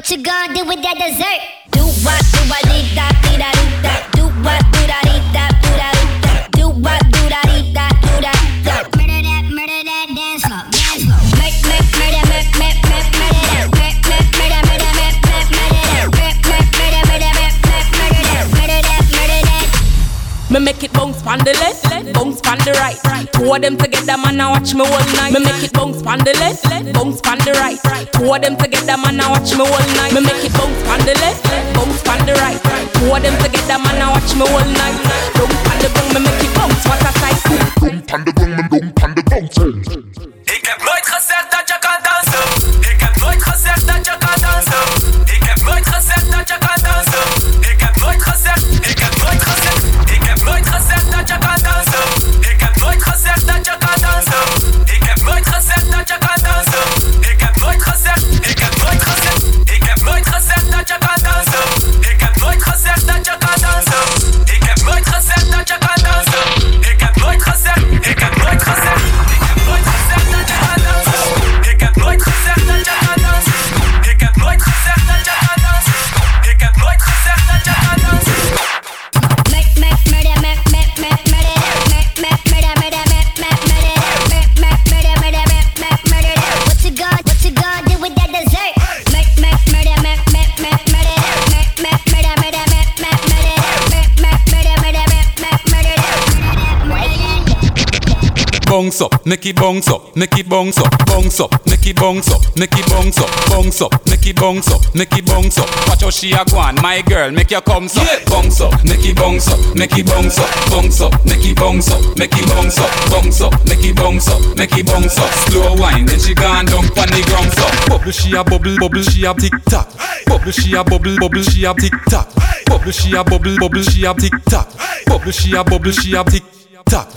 What you gonna do with that dessert? Do what, do what, dee da, Me make it bounce pon the left, bounce pon the right. Two of them together, man, I watch me all night. Me make it bounce pon the left, bounce pon the right. Two of them together, man, I watch me all night. Me make it bounce pon the left, bounce pon the right. Two of them together, man, I watch me all night. Bounce pon the ground, me make it bounce. What a sight! Dom pan de gong, men dom pan de gong. Ik heb nooit gezegd dat je kan Bounce up, make it bounce up, make it bounce up, bounce up, make it bounce up, make it bounce up, bounce up, make it bounce up, make it bounce up. Watch how she a go on, my girl, make your come up, bounce up, make it bounce up, make it bounce up, bounce up, make it bounce up, make it bounce up, bounce up, make it bounce up, make it bounce up. Slow wine, then she gone down on the ground so. Bubble she a bubble, bubble she a tick tock. Bubble she a bubble, bubble she a tick tock. Bubble she a bubble, bubble she a tick tock. Bubble she a bubble she a tick tock.